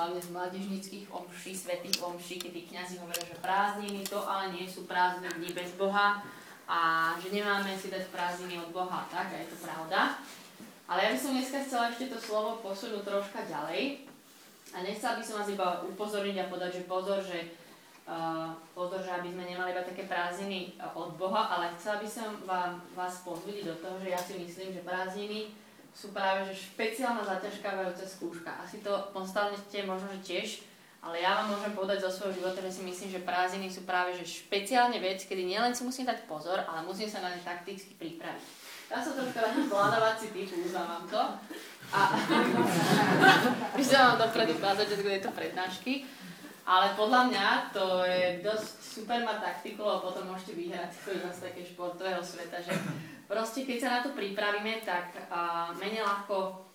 hlavne z mládežnických omší, svetých omší, kedy kniazy hovoria, že prázdniny to ale nie sú prázdne dni bez Boha a že nemáme si dať prázdniny od Boha, tak? A je to pravda. Ale ja by som dneska chcela ešte to slovo posunúť troška ďalej. A nechcela by som vás iba upozorniť a podať, že pozor, že uh, pozor, že aby sme nemali iba také prázdniny od Boha, ale chcela by som vám, vás pozbudiť do toho, že ja si myslím, že prázdniny sú práve že špeciálna zaťažkávajúca skúška. Asi to postavnete možno, že tiež, ale ja vám môžem povedať zo svojho života, že si myslím, že prázdniny sú práve že špeciálne vec, kedy nielen si musím dať pozor, ale musím sa na ne takticky pripraviť. Ja som troška taký plánovací typ, uznávam to. A vám dopredu ukázať, že je to prednášky. Ale podľa mňa to je dosť super mať taktiku, lebo potom môžete vyhrať z také športového sveta, že proste keď sa na to pripravíme, tak uh, menej ľahko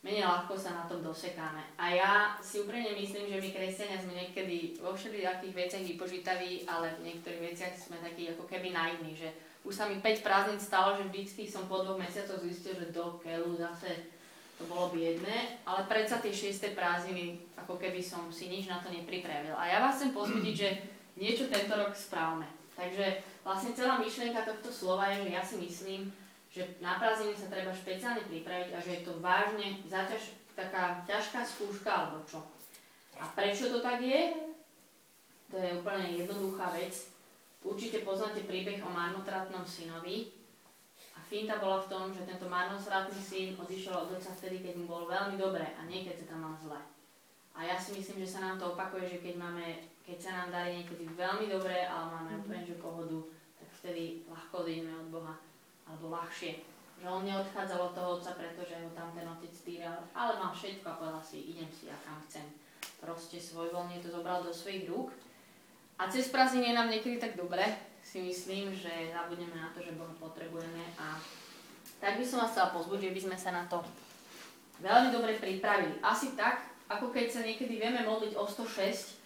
menej ľahko sa na tom dosekáme. A ja si úprimne myslím, že my kresťania sme niekedy vo všetkých veciach vypočítaví, ale v niektorých veciach sme takí ako keby naivní, že už sa mi 5 prázdnin stalo, že vždycky som po dvoch mesiacoch zistil, že do keľu zase to bolo biedné, ale predsa tie šiesté prázdniny, ako keby som si nič na to nepripravil. A ja vás chcem pozbudiť, že niečo tento rok správme. Takže vlastne celá myšlienka tohto slova je, že ja si myslím, že na prázdniny sa treba špeciálne pripraviť a že je to vážne zaťaž, taká ťažká skúška alebo čo. A prečo to tak je? To je úplne jednoduchá vec. Určite poznáte príbeh o marnotratnom synovi. Finta bola v tom, že tento marnotratný syn odišiel od otca vtedy, keď mu bolo veľmi dobre a nie keď sa tam mal zle. A ja si myslím, že sa nám to opakuje, že keď máme keď sa nám darí niekedy veľmi dobre, ale máme mm-hmm. úplne že pohodu, tak vtedy ľahko odídeme od Boha, alebo ľahšie. Že on neodchádzal od toho otca, pretože ho tam ten otec týral, ale mal všetko a povedal si, idem si ja kam chcem. Proste svojvoľne to zobral do svojich rúk. A cez prázdniny je nám niekedy tak dobre, si myslím, že zabudneme na to, že Boha potrebujeme a tak by som vás chcela pozbudiť, že by sme sa na to veľmi dobre pripravili. Asi tak, ako keď sa niekedy vieme modliť o 106,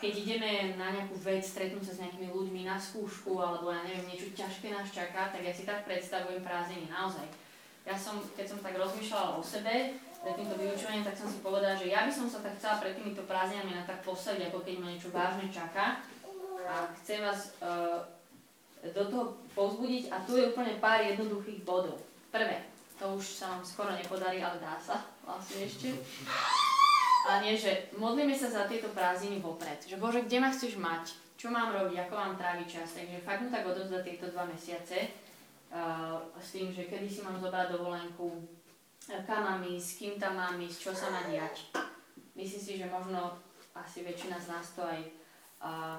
keď ideme na nejakú vec, stretnúť sa s nejakými ľuďmi na skúšku, alebo ja neviem, niečo ťažké nás čaká, tak ja si tak predstavujem prázdniny naozaj. Ja som, keď som tak rozmýšľala o sebe, pred týmto vyučovaním, tak som si povedala, že ja by som sa tak chcela pred týmito prázdninami na tak posadiť, ako keď ma niečo vážne čaká. A chcem vás uh, do toho povzbudiť a tu je úplne pár jednoduchých bodov. Prvé, to už sa vám skoro nepodarí, ale dá sa vlastne ešte. A nie, že modlíme sa za tieto prázdniny vopred. Že Bože, kde ma chceš mať? Čo mám robiť? Ako mám tráviť čas? Takže fakt mu tak odovzdať tieto dva mesiace. Uh, s tým, že kedy si mám zobrať dovolenku, kam mám ísť, s kým tam mám ísť, čo sa má diať. Myslím si, že možno asi väčšina z nás to aj uh,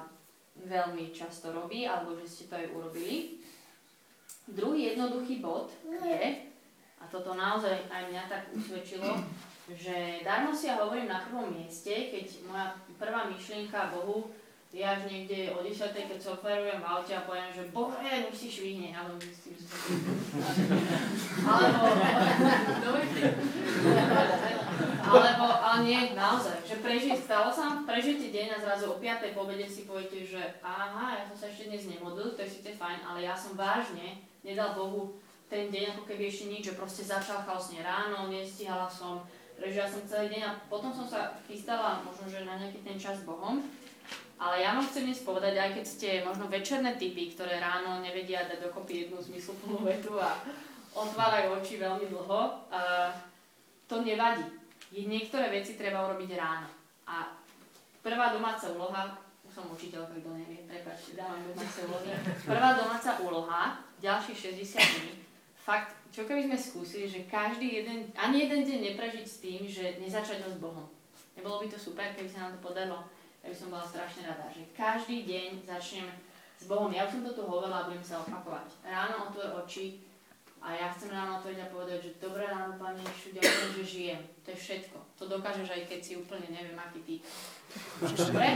veľmi často robí, alebo že ste to aj urobili. Druhý jednoduchý bod je, a toto naozaj aj mňa tak usvedčilo, že darmo si ja hovorím na prvom mieste, keď moja prvá myšlienka Bohu je až niekde o 10. keď sa oferujem v aute a poviem, že Bože, už si švihne, alebo myslím, že alebo, alebo, ale nie, naozaj, že preži, stalo sa prežite deň a zrazu o 5. pobede si poviete, že aha, ja som sa ešte dnes nemodlil, to je síce fajn, ale ja som vážne nedal Bohu ten deň ako keby ešte nič, že proste začal chaosne ráno, nestihala som, ja som celý deň a potom som sa chystala možno, že na nejaký ten čas s Bohom. Ale ja vám chcem dnes povedať, aj keď ste možno večerné typy, ktoré ráno nevedia dať dokopy jednu zmysluplnú vetu a otvárajú oči veľmi dlho, uh, to nevadí. Niektoré veci treba urobiť ráno. A prvá domáca úloha, už som učiteľka, kto nevie, prepáčte, dávam domáce úlohy. Prvá domáca úloha, ďalších 60 dní, fakt čo keby sme skúsili, že každý jeden, ani jeden deň neprežiť s tým, že nezačať ho s Bohom. Nebolo by to super, keby sa nám to podarilo? Ja by som bola strašne rada, že každý deň začnem s Bohom. Ja už som to tu hovorila a budem sa opakovať. Ráno otvor oči a ja chcem ráno otvoriť a povedať, že dobré ráno, Pane Ježišu, ďakujem, že žijem. To je všetko. To dokážeš aj keď si úplne neviem, aký ty Dobre?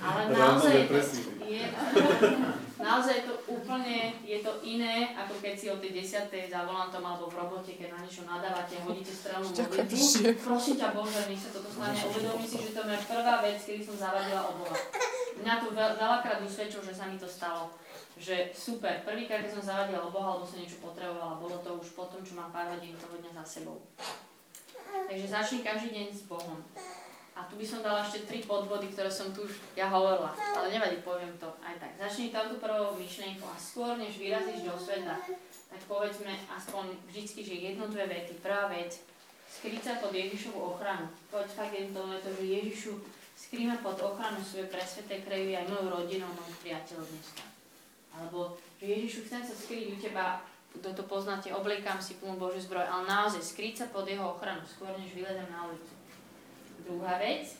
Ale naozaj je, to, je, naozaj je to úplne, je to iné, ako keď si o tej desiatej za volantom alebo v robote, keď na niečo nadávate, hodíte stranu modlitbu. Prosím ťa Bože, mi sa toto stane. Uvedomí si, že to je prvá vec, kedy som zavadila o Boha. Mňa to veľ, veľakrát usvedčilo, že sa mi to stalo. Že super, prvýkrát, keď som zavadila o Boha, alebo som niečo potrebovala, bolo to už potom, čo mám pár hodín toho dňa za sebou. Takže začni každý deň s Bohom. A tu by som dala ešte tri podbody, ktoré som tu už ja hovorila, ale nevadí, poviem to aj tak. Začni tamto prvou myšlienkou a skôr, než vyrazíš do sveta, tak povedzme aspoň vždycky, že jednu, dve vety. Prvá vec, skryť sa pod Ježišovu ochranu. Povedz fakt jedno to, že Ježišu, skrýme pod ochranu svoje presveté krevy aj moju rodinu, mojich priateľov dneska. Alebo, že Ježišu, chcem sa skryť u teba, kto to poznáte, obliekam si plnú Božiu zbroj, ale naozaj skryť sa pod jeho ochranu, skôr než vyledem na ulicu. Druhá vec,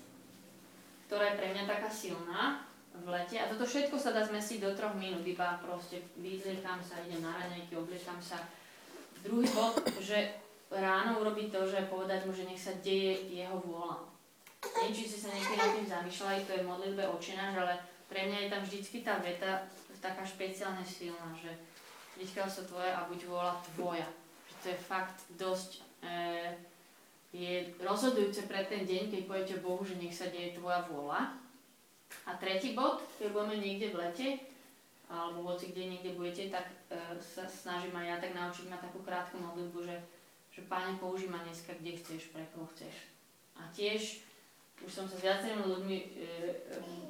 ktorá je pre mňa taká silná v lete, a toto všetko sa dá zmesiť do troch minút, iba proste vyzliekam sa, idem na raňajky, obliekam sa. Druhý bod, že ráno urobiť to, že povedať mu, že nech sa deje jeho vôľa. Neviem, či ste sa niekedy nad tým zamýšľali, to je modlitbe očináš, ale pre mňa je tam vždycky tá veta taká špeciálne silná, že vždycky sa tvoje a buď vôľa tvoja. Že to je fakt dosť e, je rozhodujúce pre ten deň, keď poviete Bohu, že nech sa deje tvoja vôľa. A tretí bod, keď budeme niekde v lete, alebo hoci kde niekde budete, tak e, sa snažím aj ja tak naučiť ma takú krátku modlitbu, že, že Pane, použij ma dneska, kde chceš, pre koho chceš. A tiež už som sa s viacerými ľuďmi e,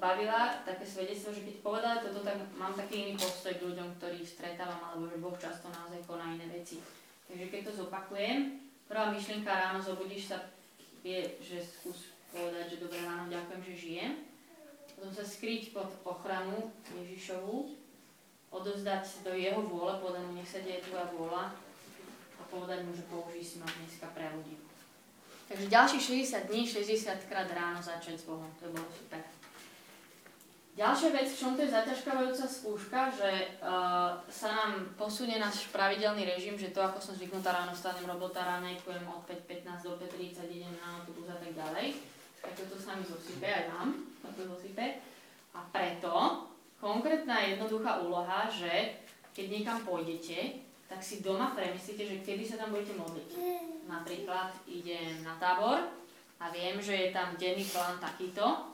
bavila, také svedectvo, že keď povedala toto, tak mám taký iný postoj k ľuďom, ktorých stretávam, alebo že Boh často naozaj koná iné veci. Takže keď to zopakujem, Prvá myšlienka ráno zobudíš sa, je, že skús povedať, že dobré ráno, ďakujem, že žijem. Potom sa skryť pod ochranu Ježišovu, odozdať do jeho vôle, povedať mu, nech sa deje tvoja vôľa a povedať mu, že použij si ma dneska pre ľudí. Takže ďalších 60 dní, 60 krát ráno začať s Bohom, to bolo super. Ďalšia vec, v čom to je zaťažkávajúca skúška, že uh, sa nám posunie náš pravidelný režim, že to, ako som zvyknutá ráno stanem, robota ránejkujem od 5.15 do 5.30, idem na autobus a tak ďalej, tak toto sa mi zosype aj vám, to zosype. A preto konkrétna jednoduchá úloha, že keď niekam pôjdete, tak si doma premyslíte, že kedy sa tam budete modliť. Napríklad idem na tábor a viem, že je tam denný plán takýto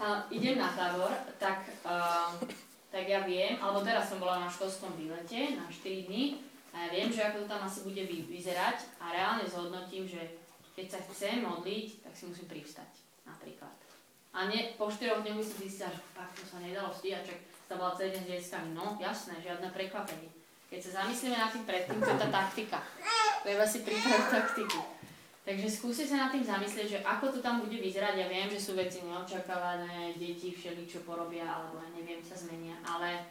a idem na tábor, tak, uh, tak ja viem, alebo teraz som bola na školskom výlete na 4 dní a ja viem, že ako to tam asi bude vyzerať a reálne zhodnotím, že keď sa chcem modliť, tak si musím privstať, napríklad. A nie, po 4 dňoch by som zistila, že fakt to sa nedalo stíhať, čak sa bola celý deň s deckami. No, jasné, žiadne prekvapenie. Keď sa zamyslíme na tým predtým, to je tá taktika. Treba si pripraviť taktiku. Takže skúste sa nad tým zamyslieť, že ako to tam bude vyzerať. Ja viem, že sú veci neočakávané, deti všeli čo porobia, alebo ja neviem, sa zmenia, ale,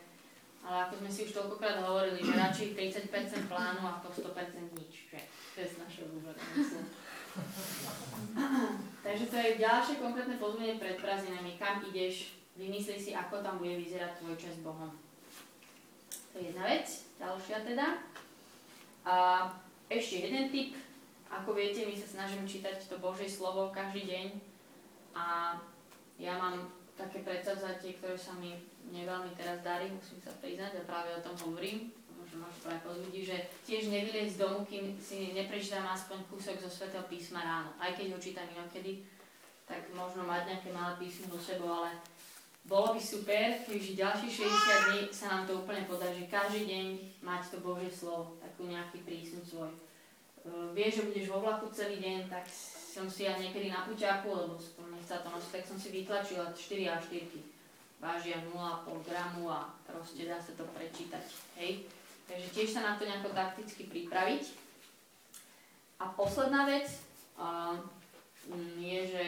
ale ako sme si už toľkokrát hovorili, že radšej 30% plánu ako 100% nič. Že? To je z našeho Takže to je ďalšie konkrétne pozvanie pred prázdninami. Kam ideš, vymysli si, ako tam bude vyzerať tvoj čas Bohom. To je jedna vec. Ďalšia teda. A ešte jeden tip ako viete, my sa snažíme čítať to Božie slovo každý deň a ja mám také predsavzatie, ktoré sa mi neveľmi teraz darí, musím sa priznať a práve o tom hovorím, možno máš práve pozbudí, že tiež nevyliec z domu, kým si neprečítam aspoň kúsok zo svätého písma ráno. Aj keď ho čítam inokedy, tak možno mať nejaké malé písmo do sebou, ale bolo by super, keďže ďalších 60 dní sa nám to úplne podarí, že každý deň mať to Božie slovo, takú nejaký prísnu svoj. Eh, vieš, že budeš vo vlaku celý deň, tak som si ja niekedy na puťáku, lebo to nechca to nosiť, tak som si vytlačila 4 a 4 vážia 0,5 gramu a proste dá sa to prečítať. Hej? Takže tiež sa na to nejako takticky pripraviť. A posledná vec uh, je, že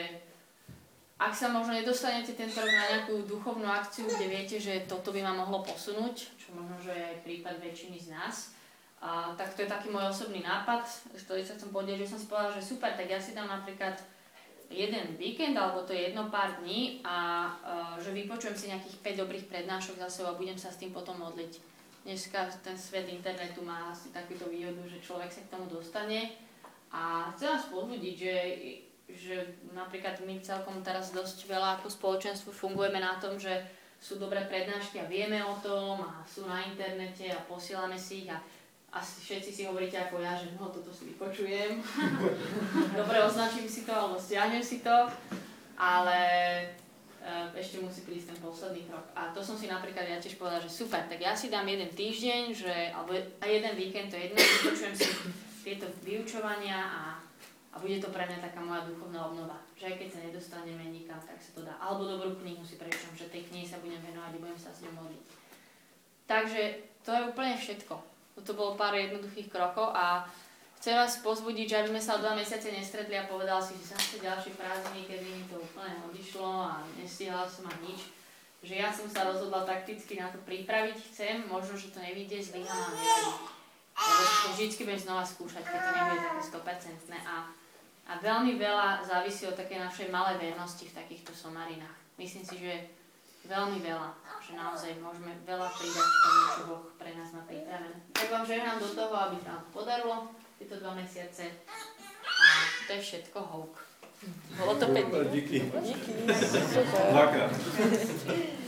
ak sa možno nedostanete tento rok na nejakú duchovnú akciu, kde viete, že toto by ma mohlo posunúť, čo možno, že je aj prípad väčšiny z nás, a tak to je taký môj osobný nápad, ktorý sa chcem podieť, že som si povedala, že super, tak ja si dám napríklad jeden víkend, alebo to je jedno pár dní a uh, že vypočujem si nejakých 5 dobrých prednášok za sebou a budem sa s tým potom modliť. Dneska ten svet internetu má asi takúto výhodu, že človek sa k tomu dostane a chcem vás pozbudiť, že, že napríklad my celkom teraz dosť veľa ako spoločenstvo fungujeme na tom, že sú dobré prednášky a vieme o tom a sú na internete a posielame si ich a asi všetci si hovoríte ako ja, že no toto si vypočujem. Dobre, označím si to alebo stiahnem si to, ale uh, ešte musí prísť ten posledný krok. A to som si napríklad ja tiež povedala, že super, tak ja si dám jeden týždeň, že, alebo jeden víkend, to je jedno, vypočujem si tieto vyučovania a, a bude to pre mňa taká moja duchovná obnova. Že aj keď sa nedostaneme nikam, tak sa to dá. Alebo dobrú knihu si prečom, že tej knihe sa budem venovať a budem sa s ňou modliť. Takže to je úplne všetko. To bolo pár jednoduchých krokov a chcem vás pozbudiť, že aby sme sa o dva mesiace nestretli a povedal si, že zase ďalšie prázdniny, kedy mi to úplne odišlo a nestihala som ani nič že ja som sa rozhodla takticky na to pripraviť, chcem, možno, že to nevidie, zlyhám a neviem. Lebo vždycky budem znova skúšať, keď to nebude také 100% a, a veľmi veľa závisí od takej našej malej vernosti v takýchto somarinách. Myslím si, že veľmi veľa, že naozaj môžeme veľa pridať k tomu, čo Boh pre nás má pripravené. Tak vám žehnám do toho, aby sa vám podarilo tieto dva mesiace a to je všetko houk. Bolo to pekné. Díky. Díky. Dvakrát.